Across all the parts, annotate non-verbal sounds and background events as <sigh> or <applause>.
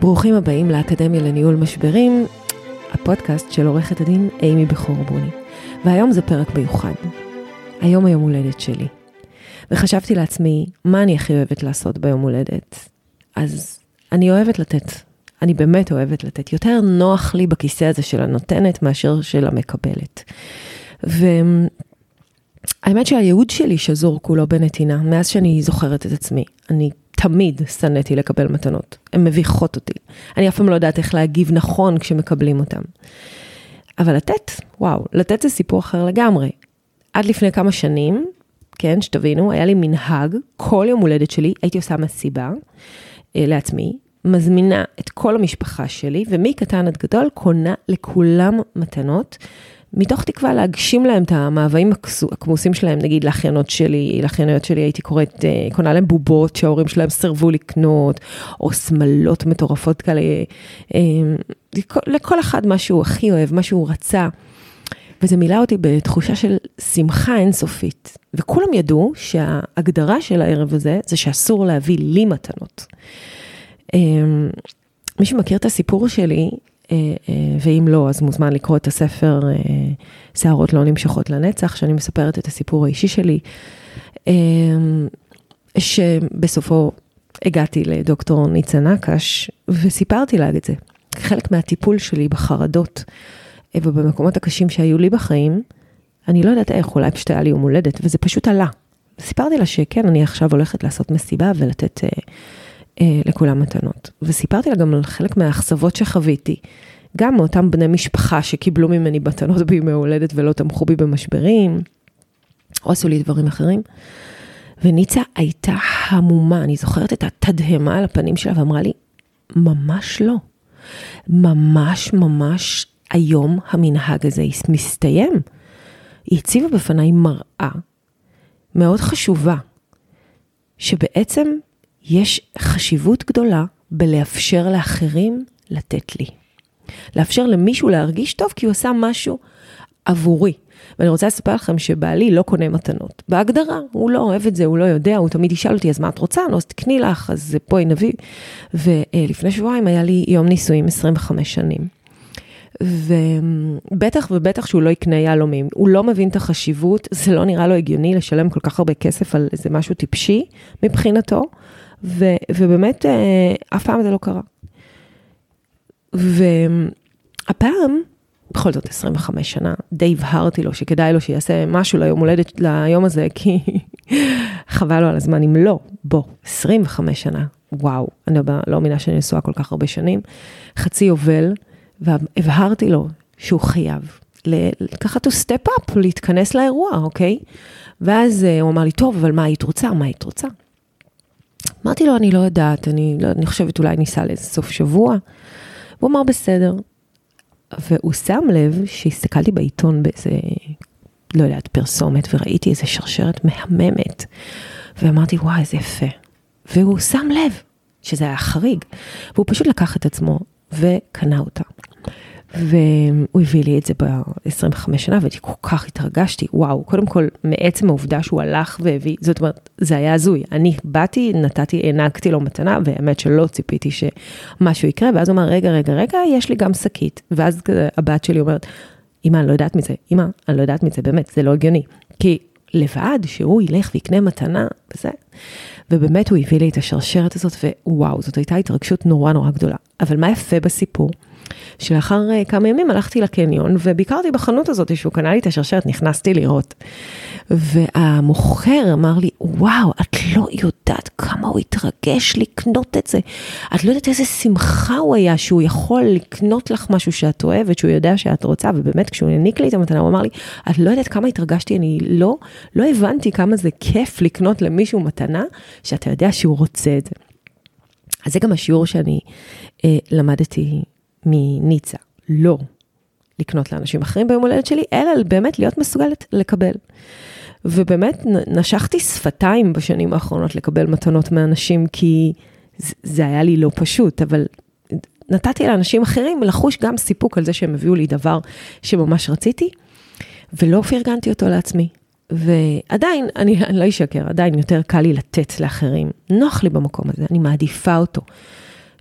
ברוכים הבאים לאקדמיה לניהול משברים, הפודקאסט של עורכת הדין אימי בחורבוני. והיום זה פרק מיוחד. היום היום הולדת שלי. וחשבתי לעצמי, מה אני הכי אוהבת לעשות ביום הולדת? אז אני אוהבת לתת. אני באמת אוהבת לתת. יותר נוח לי בכיסא הזה של הנותנת מאשר של המקבלת. והאמת שהייעוד שלי שזור כולו בנתינה, מאז שאני זוכרת את עצמי. אני תמיד שנאתי לקבל מתנות, הן מביכות אותי. אני אף פעם לא יודעת איך להגיב נכון כשמקבלים אותן. אבל לתת, וואו, לתת זה סיפור אחר לגמרי. עד לפני כמה שנים, כן, שתבינו, היה לי מנהג, כל יום הולדת שלי הייתי עושה מסיבה אה, לעצמי, מזמינה את כל המשפחה שלי, ומקטן עד גדול קונה לכולם מתנות. מתוך תקווה להגשים להם את המאוויים הכמוסים שלהם, נגיד לאחיינות שלי, לאחייניות שלי הייתי קוראת, אה, קונה להם בובות שההורים שלהם סירבו לקנות, או שמלות מטורפות כאלה, אה, לכל אחד מה שהוא הכי אוהב, מה שהוא רצה. וזה מילא אותי בתחושה של שמחה אינסופית. וכולם ידעו שההגדרה של הערב הזה, זה שאסור להביא לי מתנות. אה, מי שמכיר את הסיפור שלי, ואם לא, אז מוזמן לקרוא את הספר אה, שערות לא נמשכות לנצח, שאני מספרת את הסיפור האישי שלי, שבסופו הגעתי לדוקטור ניצה נקש, וסיפרתי לה את זה. חלק מהטיפול שלי בחרדות ובמקומות הקשים שהיו לי בחיים, אני לא יודעת איך, אולי פשוט היה לי יום הולדת, וזה פשוט עלה. סיפרתי לה שכן, אני עכשיו הולכת לעשות מסיבה ולתת אה, לכולם מתנות. וסיפרתי לה גם על חלק מהאכזבות שחוויתי, גם מאותם בני משפחה שקיבלו ממני מתנות בימי הולדת ולא תמכו בי במשברים, או עשו לי דברים אחרים. וניצה הייתה המומה, אני זוכרת את התדהמה על הפנים שלה ואמרה לי, ממש לא. ממש ממש היום המנהג הזה מסתיים. היא הציבה בפניי מראה מאוד חשובה, שבעצם יש חשיבות גדולה בלאפשר לאחרים לתת לי. לאפשר למישהו להרגיש טוב כי הוא עשה משהו עבורי. ואני רוצה לספר לכם שבעלי לא קונה מתנות. בהגדרה, הוא לא אוהב את זה, הוא לא יודע, הוא תמיד ישאל אותי, אז מה את רוצה? נו, אז תקני לך, אז בואי נביא. ולפני שבועיים היה לי יום נישואים 25 שנים. ובטח ובטח שהוא לא יקנה יהלומים. הוא לא מבין את החשיבות, זה לא נראה לו הגיוני לשלם כל כך הרבה כסף על איזה משהו טיפשי מבחינתו. ו, ובאמת, אה, אף פעם זה לא קרה. והפעם, בכל זאת 25 שנה, די הבהרתי לו שכדאי לו שיעשה משהו ליום הולדת, ליום הזה, <laughs> כי חבל לו על הזמן, אם לא, בוא, 25 שנה, וואו, אני לא מאמינה שאני נשואה כל כך הרבה שנים, חצי יובל, והבהרתי לו שהוא חייב. ככה to step up, להתכנס לאירוע, אוקיי? ואז אה, הוא אמר לי, טוב, אבל מה היית רוצה? מה היית רוצה? אמרתי לו, אני לא יודעת, אני, לא, אני חושבת אולי ניסע לאיזה סוף שבוע. הוא אמר, בסדר. והוא שם לב שהסתכלתי בעיתון באיזה, לא יודעת, פרסומת, וראיתי איזה שרשרת מהממת. ואמרתי, וואי, איזה יפה. והוא שם לב שזה היה חריג. והוא פשוט לקח את עצמו וקנה אותה. והוא הביא לי את זה ב-25 שנה, והייתי כל כך התרגשתי, וואו, קודם כל, מעצם העובדה שהוא הלך והביא, זאת אומרת, זה היה הזוי. אני באתי, נתתי, הענקתי לו מתנה, והאמת שלא ציפיתי שמשהו יקרה, ואז הוא אמר, רגע, רגע, רגע, יש לי גם שקית. ואז הבת שלי אומרת, אמא, אני לא יודעת מזה, אמא, אני לא יודעת מזה, באמת, זה לא הגיוני. כי לבד, שהוא ילך ויקנה מתנה, וזה. ובאמת הוא הביא לי את השרשרת הזאת, ווואו, זאת הייתה התרגשות נורא נורא גדולה. אבל מה יפה בסיפור? שלאחר uh, כמה ימים הלכתי לקניון וביקרתי בחנות הזאת שהוא קנה לי את השרשרת, נכנסתי לראות. והמוכר אמר לי, וואו, את לא יודעת כמה הוא התרגש לקנות את זה. את לא יודעת איזה שמחה הוא היה שהוא יכול לקנות לך משהו שאת אוהבת, שהוא יודע שאת רוצה, ובאמת כשהוא העניק לי את המתנה, הוא אמר לי, את לא יודעת כמה התרגשתי, אני לא, לא הבנתי כמה זה כיף לקנות למישהו מתנה, שאתה יודע שהוא רוצה את זה. אז זה גם השיעור שאני אה, למדתי מניצה. לא לקנות לאנשים אחרים ביום הולדת שלי, אלא באמת להיות מסוגלת לקבל. ובאמת נשכתי שפתיים בשנים האחרונות לקבל מתנות מאנשים, כי זה היה לי לא פשוט, אבל נתתי לאנשים אחרים לחוש גם סיפוק על זה שהם הביאו לי דבר שממש רציתי, ולא פרגנתי אותו לעצמי. ועדיין, אני, אני לא אשקר, עדיין יותר קל לי לתת לאחרים. נוח לי במקום הזה, אני מעדיפה אותו.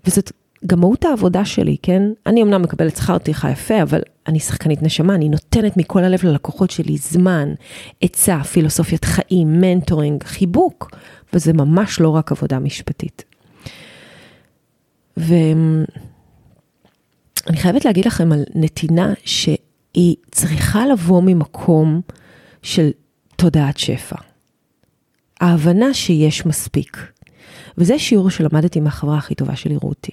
וזאת גם מהות העבודה שלי, כן? אני אמנם מקבלת שכר טרחה יפה, אבל אני שחקנית נשמה, אני נותנת מכל הלב ללקוחות שלי זמן, עצה, פילוסופיית חיים, מנטורינג, חיבוק, וזה ממש לא רק עבודה משפטית. ואני חייבת להגיד לכם על נתינה שהיא צריכה לבוא ממקום של תודעת שפע. ההבנה שיש מספיק. וזה שיעור שלמדתי מהחברה הכי טובה שלי, רותי.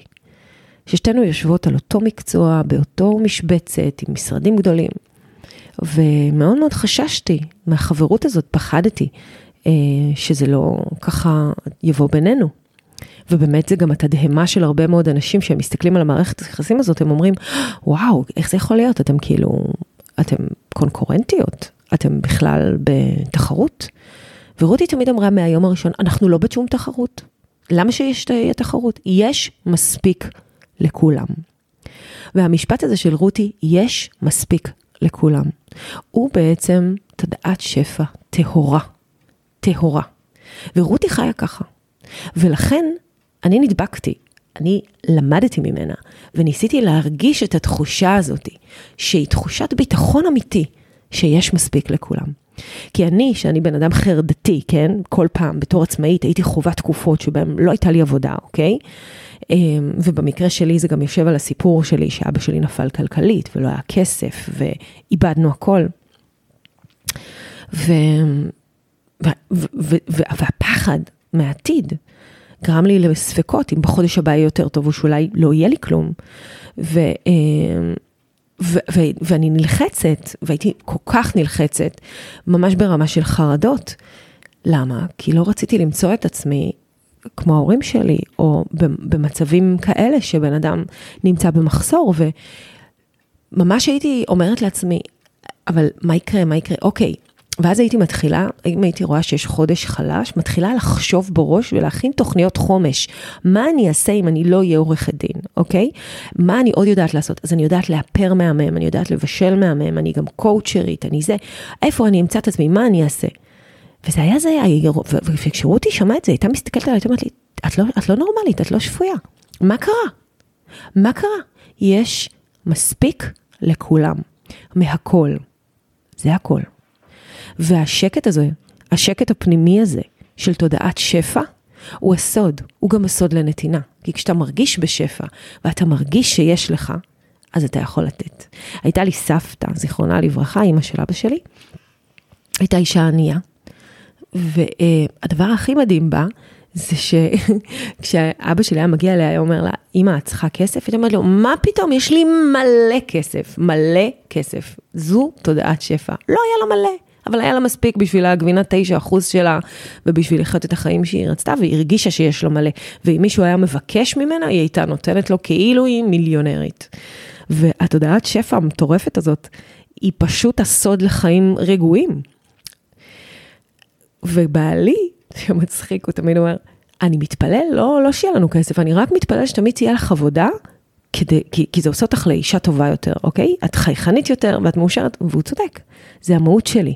ששתינו יושבות על אותו מקצוע, באותו משבצת, עם משרדים גדולים. ומאוד מאוד חששתי מהחברות הזאת, פחדתי אה, שזה לא ככה יבוא בינינו. ובאמת זה גם התדהמה של הרבה מאוד אנשים שהם מסתכלים על המערכת היחסים הזאת, הם אומרים, וואו, איך זה יכול להיות? אתם כאילו, אתם קונקורנטיות, אתם בכלל בתחרות. ורותי תמיד אמרה מהיום הראשון, אנחנו לא בשום תחרות. למה שיש תחרות? יש מספיק לכולם. והמשפט הזה של רותי, יש מספיק לכולם, הוא בעצם תודעת שפע טהורה, טהורה. ורותי חיה ככה. ולכן אני נדבקתי, אני למדתי ממנה, וניסיתי להרגיש את התחושה הזאת, שהיא תחושת ביטחון אמיתי, שיש מספיק לכולם. כי אני, שאני בן אדם חרדתי, כן, כל פעם בתור עצמאית הייתי חווה תקופות שבהן לא הייתה לי עבודה, אוקיי? אמ, ובמקרה שלי זה גם יושב על הסיפור שלי, שאבא שלי נפל כלכלית ולא היה כסף ואיבדנו הכל. ו... ו... ו... ו... והפחד מהעתיד גרם לי לספקות אם בחודש הבא יהיה יותר טוב או שאולי לא יהיה לי כלום. ו... ו- ו- ואני נלחצת, והייתי כל כך נלחצת, ממש ברמה של חרדות. למה? כי לא רציתי למצוא את עצמי כמו ההורים שלי, או במצבים כאלה שבן אדם נמצא במחסור, וממש הייתי אומרת לעצמי, אבל מה יקרה, מה יקרה? אוקיי. ואז הייתי מתחילה, אם הייתי רואה שיש חודש חלש, מתחילה לחשוב בראש ולהכין תוכניות חומש. מה אני אעשה אם אני לא אהיה עורכת דין, אוקיי? מה אני עוד יודעת לעשות? אז אני יודעת לאפר מהמם, אני יודעת לבשל מהמם, אני גם קואוצ'רית, אני זה. איפה אני אמצא את עצמי? מה אני אעשה? וזה היה זה, וכשרותי שמעה את זה, הייתה מסתכלת עליי, הייתה אומרת לי, את לא, את לא נורמלית, את לא שפויה. מה קרה? מה קרה? יש מספיק לכולם, מהכל. זה הכל. והשקט הזה, השקט הפנימי הזה של תודעת שפע, הוא הסוד, הוא גם הסוד לנתינה. כי כשאתה מרגיש בשפע, ואתה מרגיש שיש לך, אז אתה יכול לתת. הייתה לי סבתא, זיכרונה לברכה, אימא של אבא שלי, הייתה אישה ענייה, והדבר הכי מדהים בה, זה שכשאבא <laughs> שלי היה מגיע אליה, היה אומר לה, אמא, את צריכה כסף? היא אומרת לו, מה פתאום, יש לי מלא כסף, מלא כסף. זו תודעת שפע. לא היה לה מלא, אבל היה לה מספיק בשביל הגבינה 9% שלה, ובשביל לחיות את החיים שהיא רצתה, והיא הרגישה שיש לה מלא. ואם מישהו היה מבקש ממנה, היא הייתה נותנת לו כאילו היא מיליונרית. והתודעת שפע המטורפת הזאת, היא פשוט הסוד לחיים רגועים. ובעלי, שמצחיק, הוא תמיד אומר, אני מתפלל, לא, לא שיהיה לנו כסף, אני רק מתפלל שתמיד תהיה לך עבודה, כדי, כי, כי זה עושה אותך לאישה טובה יותר, אוקיי? את חייכנית יותר ואת מאושרת, והוא צודק, זה המהות שלי.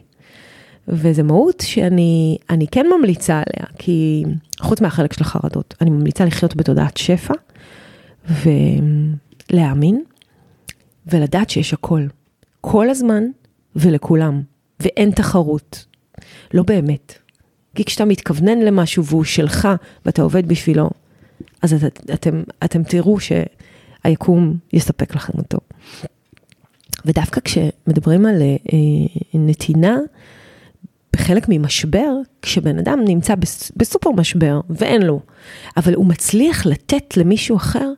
וזו מהות שאני כן ממליצה עליה, כי חוץ מהחלק של החרדות, אני ממליצה לחיות בתודעת שפע, ולהאמין, ולדעת שיש הכל, כל הזמן ולכולם, ואין תחרות. לא באמת. כי כשאתה מתכוונן למשהו והוא שלך ואתה עובד בשבילו, אז את, אתם, אתם תראו שהיקום יספק לכם אותו. ודווקא כשמדברים על אה, נתינה, בחלק ממשבר, כשבן אדם נמצא בסופר משבר ואין לו, אבל הוא מצליח לתת למישהו אחר,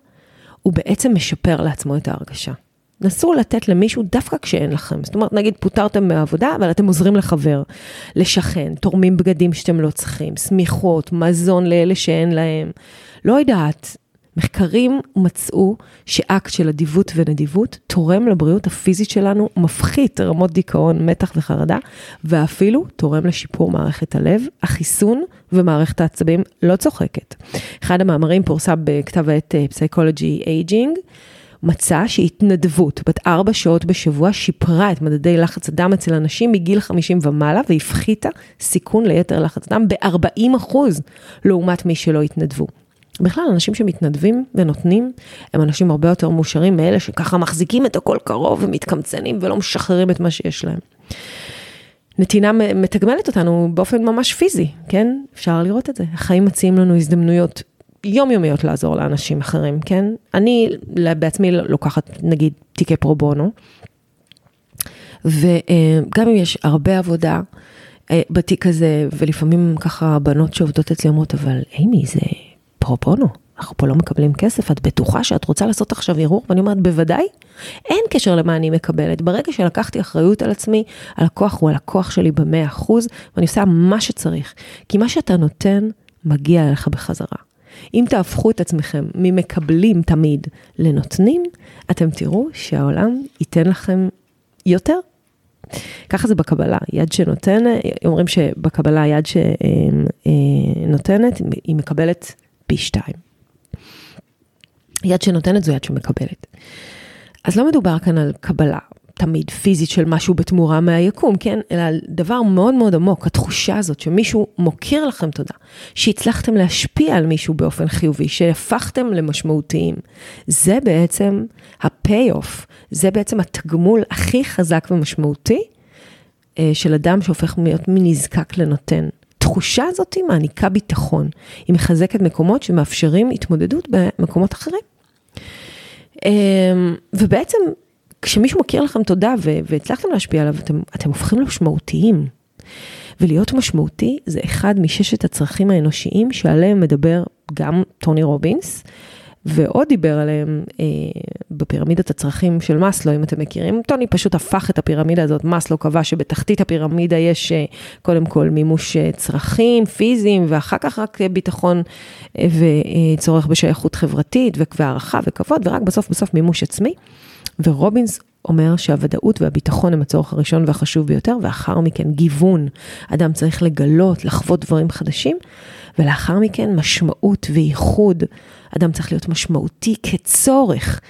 הוא בעצם משפר לעצמו את ההרגשה. נסו לתת למישהו דווקא כשאין לכם. זאת אומרת, נגיד פוטרתם מהעבודה, אבל אתם עוזרים לחבר, לשכן, תורמים בגדים שאתם לא צריכים, שמיכות, מזון לאלה שאין להם. לא יודעת, מחקרים מצאו שאקט של אדיבות ונדיבות תורם לבריאות הפיזית שלנו, מפחית רמות דיכאון, מתח וחרדה, ואפילו תורם לשיפור מערכת הלב, החיסון ומערכת העצבים לא צוחקת. אחד המאמרים פורסם בכתב העת Psychology Aging. מצא שהתנדבות בת ארבע שעות בשבוע שיפרה את מדדי לחץ הדם אצל אנשים מגיל 50 ומעלה והפחיתה סיכון ליתר לחץ דם ב-40 אחוז לעומת מי שלא התנדבו. בכלל, אנשים שמתנדבים ונותנים, הם אנשים הרבה יותר מאושרים מאלה שככה מחזיקים את הכל קרוב ומתקמצנים ולא משחררים את מה שיש להם. נתינה מתגמלת אותנו באופן ממש פיזי, כן? אפשר לראות את זה. החיים מציעים לנו הזדמנויות יומיומיות לעזור לאנשים אחרים, כן? אני בעצמי לוקחת, נגיד, תיקי פרו בונו, וגם אם יש הרבה עבודה אה, בתיק הזה, ולפעמים ככה בנות שעובדות אצלי אומרות, אבל אימי, זה פרו בונו, אנחנו פה לא מקבלים כסף, את בטוחה שאת רוצה לעשות עכשיו ערעור? ואני אומרת, בוודאי, אין קשר למה אני מקבלת. ברגע שלקחתי אחריות על עצמי, הלקוח הוא הלקוח שלי במאה אחוז, ואני עושה מה שצריך. כי מה שאתה נותן, מגיע אליך בחזרה. אם תהפכו את עצמכם ממקבלים תמיד לנותנים, אתם תראו שהעולם ייתן לכם יותר. ככה זה בקבלה, יד שנותנת, אומרים שבקבלה יד שנותנת, היא מקבלת פי שתיים. יד שנותנת זו יד שמקבלת. אז לא מדובר כאן על קבלה, תמיד פיזית של משהו בתמורה מהיקום, כן? אלא על דבר מאוד מאוד עמוק, התחושה הזאת שמישהו מוקיר לכם תודה, שהצלחתם להשפיע על מישהו באופן חיובי, שהפכתם למשמעותיים. זה בעצם ה-payoff, זה בעצם התגמול הכי חזק ומשמעותי אה, של אדם שהופך להיות מנזקק לנותן. התחושה הזאת מעניקה ביטחון, היא מחזקת מקומות שמאפשרים התמודדות במקומות אחרים. אמ, ובעצם כשמישהו מכיר לכם תודה והצלחתם להשפיע עליו, אתם, אתם הופכים למשמעותיים. ולהיות משמעותי זה אחד מששת הצרכים האנושיים שעליהם מדבר גם טוני רובינס, ועוד דיבר עליהם אה, בפירמידת הצרכים של מאסלו, אם אתם מכירים. טוני פשוט הפך את הפירמידה הזאת, מאסלו קבע שבתחתית הפירמידה יש אה, קודם כל מימוש אה, צרכים פיזיים, ואחר כך רק אה, ביטחון אה, וצורך בשייכות חברתית, והערכה וכבוד, ורק בסוף בסוף מימוש עצמי. ורובינס אומר שהוודאות והביטחון הם הצורך הראשון והחשוב ביותר, ואחר מכן גיוון. אדם צריך לגלות, לחוות דברים חדשים, ולאחר מכן משמעות וייחוד. אדם צריך להיות משמעותי כצורך.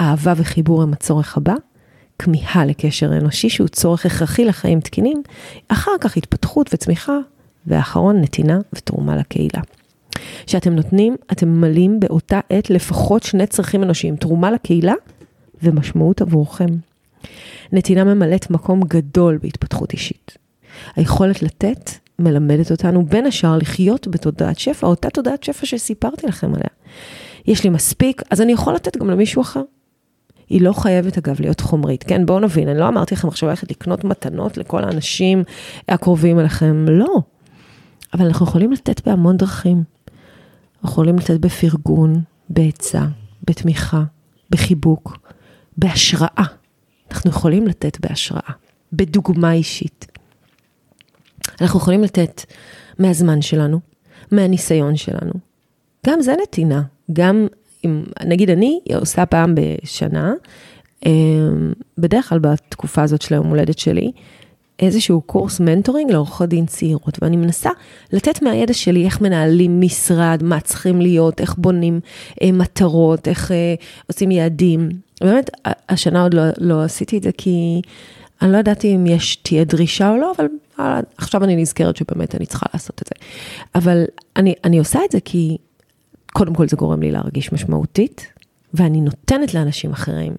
אהבה וחיבור הם הצורך הבא, כמיהה לקשר אנושי שהוא צורך הכרחי לחיים תקינים, אחר כך התפתחות וצמיחה, ואחרון נתינה ותרומה לקהילה. כשאתם נותנים, אתם ממלאים באותה עת לפחות שני צרכים אנושיים, תרומה לקהילה ומשמעות עבורכם. נתינה ממלאת מקום גדול בהתפתחות אישית. היכולת לתת מלמדת אותנו בין השאר לחיות בתודעת שפע, אותה תודעת שפע שסיפרתי לכם עליה. יש לי מספיק, אז אני יכול לתת גם למישהו אחר. היא לא חייבת אגב להיות חומרית, כן? בואו נבין, אני לא אמרתי לכם עכשיו ללכת לקנות מתנות לכל האנשים הקרובים אליכם, לא. אבל אנחנו יכולים לתת בהמון דרכים. אנחנו יכולים לתת בפרגון, בעצה, בתמיכה, בחיבוק, בהשראה. אנחנו יכולים לתת בהשראה, בדוגמה אישית. אנחנו יכולים לתת מהזמן שלנו, מהניסיון שלנו. גם זה נתינה, גם אם, נגיד אני עושה פעם בשנה, אמ, בדרך כלל בתקופה הזאת של היום הולדת שלי, איזשהו קורס מנטורינג לעורכות דין צעירות, ואני מנסה לתת מהידע שלי איך מנהלים משרד, מה צריכים להיות, איך בונים אה, מטרות, איך אה, עושים יעדים. באמת, השנה עוד לא, לא עשיתי את זה כי אני לא ידעתי אם יש, תהיה דרישה או לא, אבל אה, עכשיו אני נזכרת שבאמת אני צריכה לעשות את זה. אבל אני, אני עושה את זה כי קודם כל זה גורם לי להרגיש משמעותית, ואני נותנת לאנשים אחרים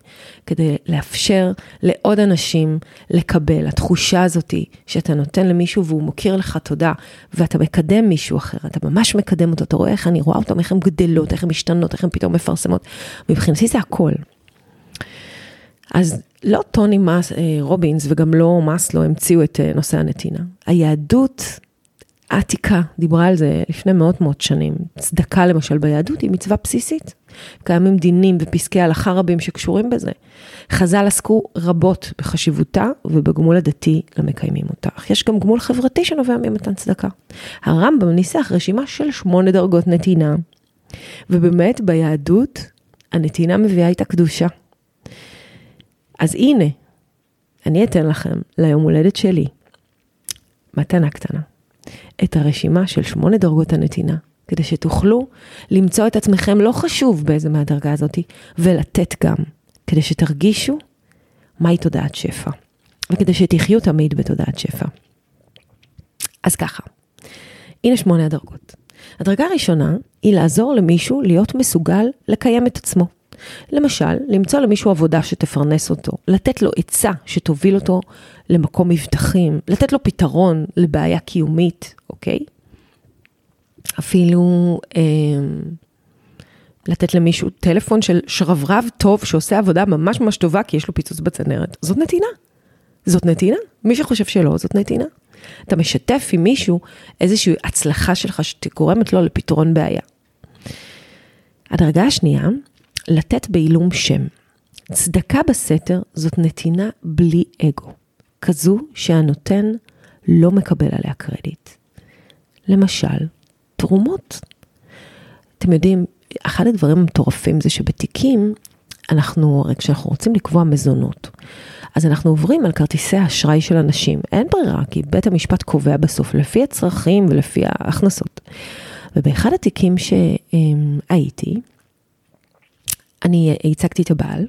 כדי לאפשר לעוד אנשים לקבל. התחושה הזאתי שאתה נותן למישהו והוא מוקיר לך תודה, ואתה מקדם מישהו אחר, אתה ממש מקדם אותו, אתה רואה איך אני רואה אותם, איך הן גדלות, איך הן משתנות, איך הן פתאום מפרסמות. מבחינתי זה הכל. אז לא טוני מס, אה, רובינס וגם לא מאסלו המציאו את אה, נושא הנתינה. היהדות העתיקה דיברה על זה לפני מאות מאות שנים. צדקה למשל ביהדות היא מצווה בסיסית. קיימים דינים ופסקי הלכה רבים שקשורים בזה. חז"ל עסקו רבות בחשיבותה ובגמול הדתי למקיימים אותה. יש גם גמול חברתי שנובע ממתן צדקה. הרמב"ם ניסח רשימה של שמונה דרגות נתינה, ובאמת ביהדות הנתינה מביאה איתה קדושה. אז הנה, אני אתן לכם ליום הולדת שלי מתנה קטנה. את הרשימה של שמונה דרגות הנתינה, כדי שתוכלו למצוא את עצמכם לא חשוב באיזה מהדרגה הזאת, ולתת גם, כדי שתרגישו מהי תודעת שפע, וכדי שתחיו תמיד בתודעת שפע. אז ככה, הנה שמונה הדרגות. הדרגה הראשונה היא לעזור למישהו להיות מסוגל לקיים את עצמו. למשל, למצוא למישהו עבודה שתפרנס אותו, לתת לו עצה שתוביל אותו למקום מבטחים, לתת לו פתרון לבעיה קיומית, אוקיי? אפילו אה, לתת למישהו טלפון של שרברב טוב שעושה עבודה ממש ממש טובה כי יש לו פיצוץ בצנרת. זאת נתינה. זאת נתינה. מי שחושב שלא, זאת נתינה. אתה משתף עם מישהו איזושהי הצלחה שלך שגורמת לו לפתרון בעיה. הדרגה השנייה, לתת בעילום שם. צדקה בסתר זאת נתינה בלי אגו, כזו שהנותן לא מקבל עליה קרדיט. למשל, תרומות. אתם יודעים, אחד הדברים המטורפים זה שבתיקים, אנחנו, הרי כשאנחנו רוצים לקבוע מזונות, אז אנחנו עוברים על כרטיסי האשראי של אנשים. אין ברירה, כי בית המשפט קובע בסוף לפי הצרכים ולפי ההכנסות. ובאחד התיקים שהייתי, אני ייצגתי את הבעל,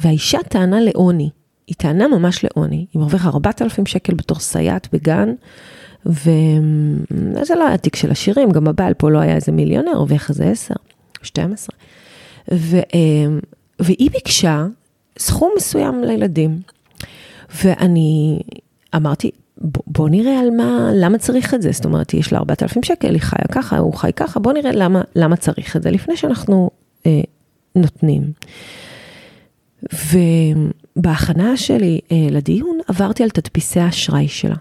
והאישה טענה לעוני. היא טענה ממש לעוני. היא מרוויחה 4,000 שקל בתור סייעת בגן, וזה לא היה תיק של עשירים, גם הבעל פה לא היה איזה מיליונר, הרוויח איזה 10, 12. ו, והיא ביקשה סכום מסוים לילדים. ואני אמרתי, בוא, בוא נראה על מה, למה צריך את זה. זאת אומרת, יש לה 4,000 שקל, היא חיה ככה, הוא חי ככה, בוא נראה למה, למה צריך את זה, לפני שאנחנו אה, נותנים. ובהכנה שלי אה, לדיון עברתי על תדפיסי האשראי שלה,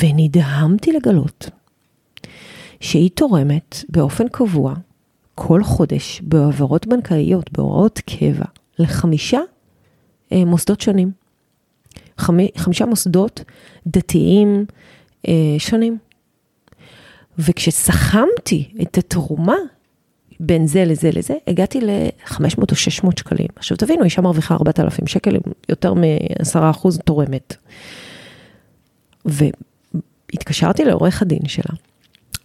ונדהמתי לגלות שהיא תורמת באופן קבוע כל חודש בהעברות בנקאיות, בהוראות קבע, לחמישה אה, מוסדות שונים. חמי, חמישה מוסדות דתיים אה, שונים. וכשסכמתי את התרומה בין זה לזה לזה, הגעתי ל-500 או 600 שקלים. עכשיו תבינו, אישה מרוויחה 4,000 שקל, יותר מ-10% תורמת. והתקשרתי לעורך הדין שלה,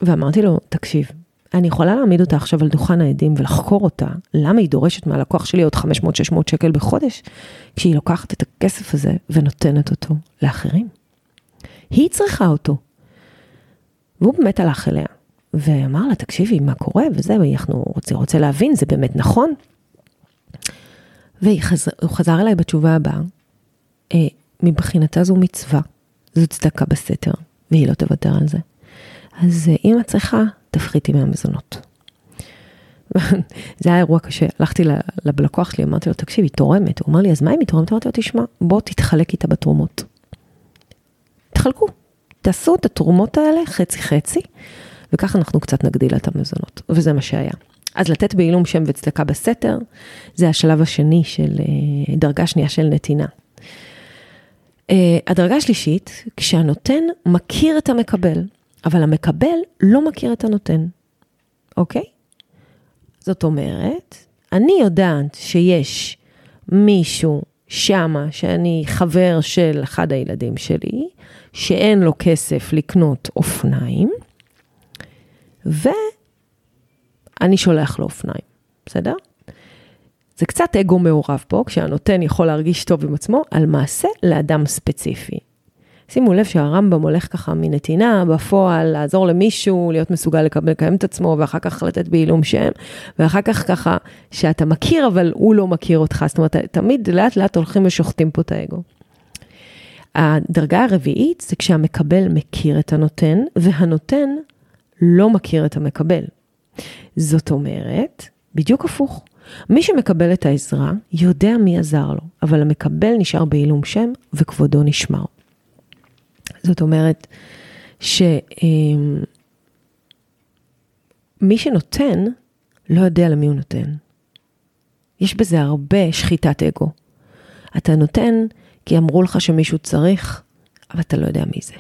ואמרתי לו, תקשיב, אני יכולה להעמיד אותה עכשיו על דוכן העדים ולחקור אותה, למה היא דורשת מהלקוח שלי עוד 500-600 שקל בחודש, כשהיא לוקחת את הכסף הזה ונותנת אותו לאחרים. היא צריכה אותו. והוא באמת הלך אליה, ואמר לה, תקשיבי, מה קורה? וזה, ואנחנו רוצה, רוצה להבין, זה באמת נכון? והוא חזר, חזר אליי בתשובה הבאה, אה, מבחינתה זו מצווה, זו צדקה בסתר, והיא לא תוותר על זה. אז אה, אם את צריכה, תפחיתי מהמזונות. <laughs> זה היה אירוע קשה, הלכתי ללקוח שלי, אמרתי לו, תקשיב, היא תורמת. הוא אמר לי, אז מה אם היא תורמת? אמרתי לו, תשמע, בוא תתחלק איתה בתרומות. תחלקו, תעשו את התרומות האלה חצי וככה אנחנו קצת נגדיל את המזונות, וזה מה שהיה. אז לתת בעילום שם וצדקה בסתר, זה השלב השני של אה, דרגה שנייה של נתינה. אה, הדרגה השלישית, כשהנותן מכיר את המקבל. אבל המקבל לא מכיר את הנותן, אוקיי? זאת אומרת, אני יודעת שיש מישהו שמה, שאני חבר של אחד הילדים שלי, שאין לו כסף לקנות אופניים, ואני שולח לו אופניים, בסדר? זה קצת אגו מעורב פה, כשהנותן יכול להרגיש טוב עם עצמו, על מעשה לאדם ספציפי. שימו לב שהרמב"ם הולך ככה מנתינה, בפועל, לעזור למישהו, להיות מסוגל לקבל, לקיים את עצמו, ואחר כך לתת בעילום שם, ואחר כך ככה, שאתה מכיר, אבל הוא לא מכיר אותך. זאת אומרת, תמיד לאט לאט הולכים ושוחטים פה את האגו. הדרגה הרביעית זה כשהמקבל מכיר את הנותן, והנותן לא מכיר את המקבל. זאת אומרת, בדיוק הפוך. מי שמקבל את העזרה יודע מי עזר לו, אבל המקבל נשאר בעילום שם וכבודו נשמר. זאת אומרת, שמי שנותן, לא יודע למי הוא נותן. יש בזה הרבה שחיטת אגו. אתה נותן כי אמרו לך שמישהו צריך, אבל אתה לא יודע מי זה.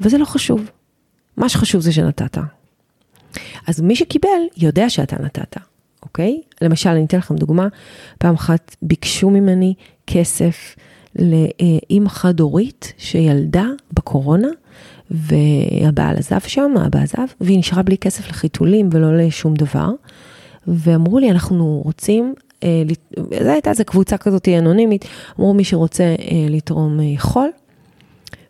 וזה לא חשוב. מה שחשוב זה שנתת. אז מי שקיבל יודע שאתה נתת, אוקיי? למשל, אני אתן לכם דוגמה, פעם אחת ביקשו ממני כסף לאימא חד-הורית שילדה בקורונה, והבעל עזב שם, האבא עזב, והיא נשארה בלי כסף לחיתולים ולא לשום דבר. ואמרו לי, אנחנו רוצים, אה, זו הייתה איזו קבוצה כזאת אנונימית, אמרו מי שרוצה אה, לתרום אה, יכול,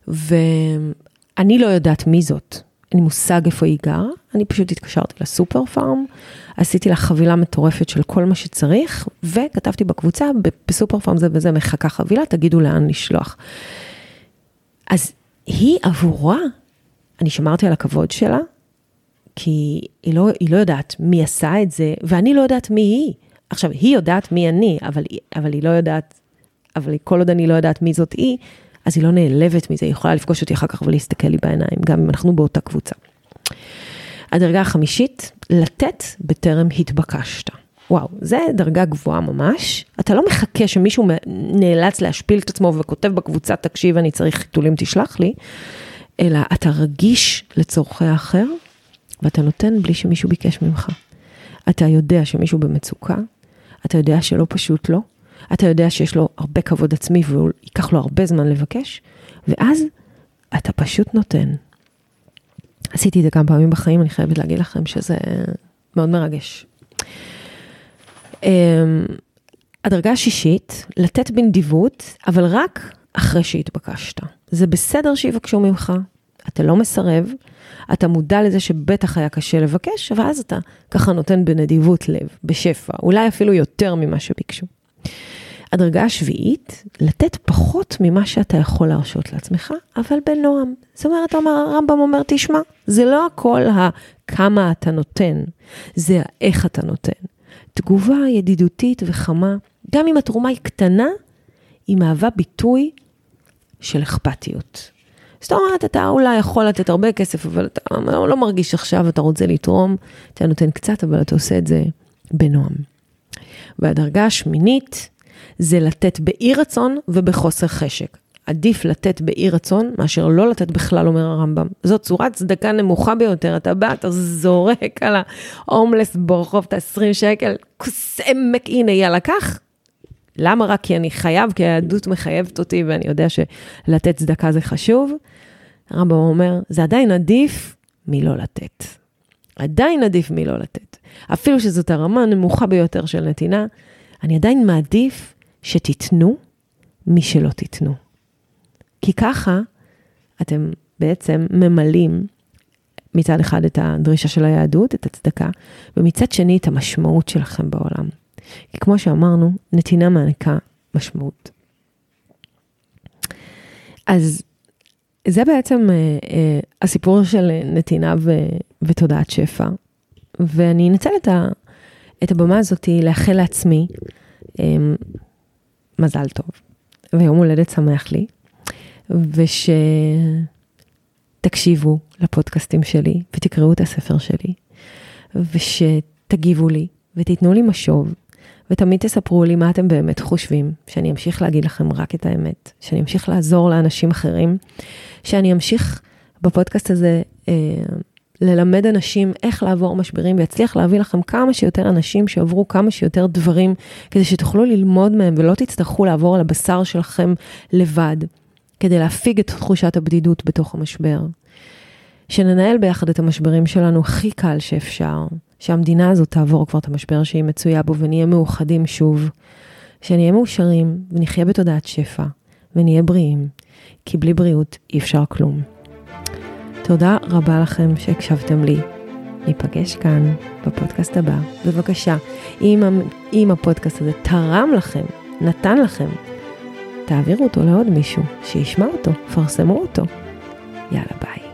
ואני לא יודעת מי זאת, אין לי מושג איפה היא גרה, אני פשוט התקשרתי לסופר פארם, עשיתי לה חבילה מטורפת של כל מה שצריך, וכתבתי בקבוצה, בסופר פארם זה וזה מחכה חבילה, תגידו לאן לשלוח. אז היא עבורה, אני שמרתי על הכבוד שלה, כי היא לא, היא לא יודעת מי עשה את זה, ואני לא יודעת מי היא. עכשיו, היא יודעת מי אני, אבל, אבל היא לא יודעת, אבל כל עוד אני לא יודעת מי זאת היא, אז היא לא נעלבת מזה, היא יכולה לפגוש אותי אחר כך ולהסתכל לי בעיניים, גם אם אנחנו באותה קבוצה. הדרגה החמישית, לתת בטרם התבקשת. וואו, זה דרגה גבוהה ממש. אתה לא מחכה שמישהו נאלץ להשפיל את עצמו וכותב בקבוצה, תקשיב, אני צריך חיתולים, תשלח לי, אלא אתה רגיש לצורכי האחר, ואתה נותן בלי שמישהו ביקש ממך. אתה יודע שמישהו במצוקה, אתה יודע שלא פשוט לו, אתה יודע שיש לו הרבה כבוד עצמי וייקח לו הרבה זמן לבקש, ואז אתה פשוט נותן. עשיתי את זה כמה פעמים בחיים, אני חייבת להגיד לכם שזה מאוד מרגש. Um, הדרגה השישית, לתת בנדיבות, אבל רק אחרי שהתבקשת. זה בסדר שיבקשו ממך, אתה לא מסרב, אתה מודע לזה שבטח היה קשה לבקש, ואז אתה ככה נותן בנדיבות לב, בשפע, אולי אפילו יותר ממה שביקשו. הדרגה השביעית, לתת פחות ממה שאתה יכול להרשות לעצמך, אבל בנועם. זאת אומרת, אומר, הרמב"ם אומר, תשמע, זה לא הכל הכמה אתה נותן, זה האיך אתה נותן. תגובה ידידותית וחמה, גם אם התרומה היא קטנה, היא מהווה ביטוי של אכפתיות. זאת אומרת, אתה אולי יכול לתת הרבה כסף, אבל אתה לא מרגיש עכשיו, אתה רוצה לתרום, אתה נותן קצת, אבל אתה עושה את זה בנועם. והדרגה השמינית זה לתת באי רצון ובחוסר חשק. עדיף לתת באי רצון מאשר לא לתת בכלל, אומר הרמב"ם. זאת צורת צדקה נמוכה ביותר, אתה בא, אתה זורק על ההומלס ברחוב את ה-20 שקל, כוס עמק, הנה, יאללה, קח. למה רק? כי אני חייב, כי היהדות מחייבת אותי ואני יודע שלתת צדקה זה חשוב. הרמב"ם אומר, זה עדיין עדיף מלא לתת. עדיין עדיף מלא לתת. אפילו שזאת הרמה הנמוכה ביותר של נתינה, אני עדיין מעדיף שתיתנו משלא תיתנו. כי ככה אתם בעצם ממלאים מצד אחד את הדרישה של היהדות, את הצדקה, ומצד שני את המשמעות שלכם בעולם. כי כמו שאמרנו, נתינה מעניקה משמעות. אז זה בעצם אה, אה, הסיפור של נתינה ו, ותודעת שפע. ואני אנצל את, ה, את הבמה הזאת לאחל לעצמי אה, מזל טוב, ויום הולדת שמח לי, ושתקשיבו לפודקאסטים שלי ותקראו את הספר שלי, ושתגיבו לי ותיתנו לי משוב, ותמיד תספרו לי מה אתם באמת חושבים, שאני אמשיך להגיד לכם רק את האמת, שאני אמשיך לעזור לאנשים אחרים, שאני אמשיך בפודקאסט הזה אה, ללמד אנשים איך לעבור משברים ויצליח להביא לכם כמה שיותר אנשים שעברו כמה שיותר דברים, כדי שתוכלו ללמוד מהם ולא תצטרכו לעבור על הבשר שלכם לבד, כדי להפיג את תחושת הבדידות בתוך המשבר. שננהל ביחד את המשברים שלנו הכי קל שאפשר, שהמדינה הזאת תעבור כבר את המשבר שהיא מצויה בו ונהיה מאוחדים שוב, שנהיה מאושרים ונחיה בתודעת שפע ונהיה בריאים, כי בלי בריאות אי אפשר כלום. תודה רבה לכם שהקשבתם לי. ניפגש כאן בפודקאסט הבא. בבקשה, אם, אם הפודקאסט הזה תרם לכם, נתן לכם, תעבירו אותו לעוד מישהו, שישמע אותו, פרסמו אותו. יאללה, ביי.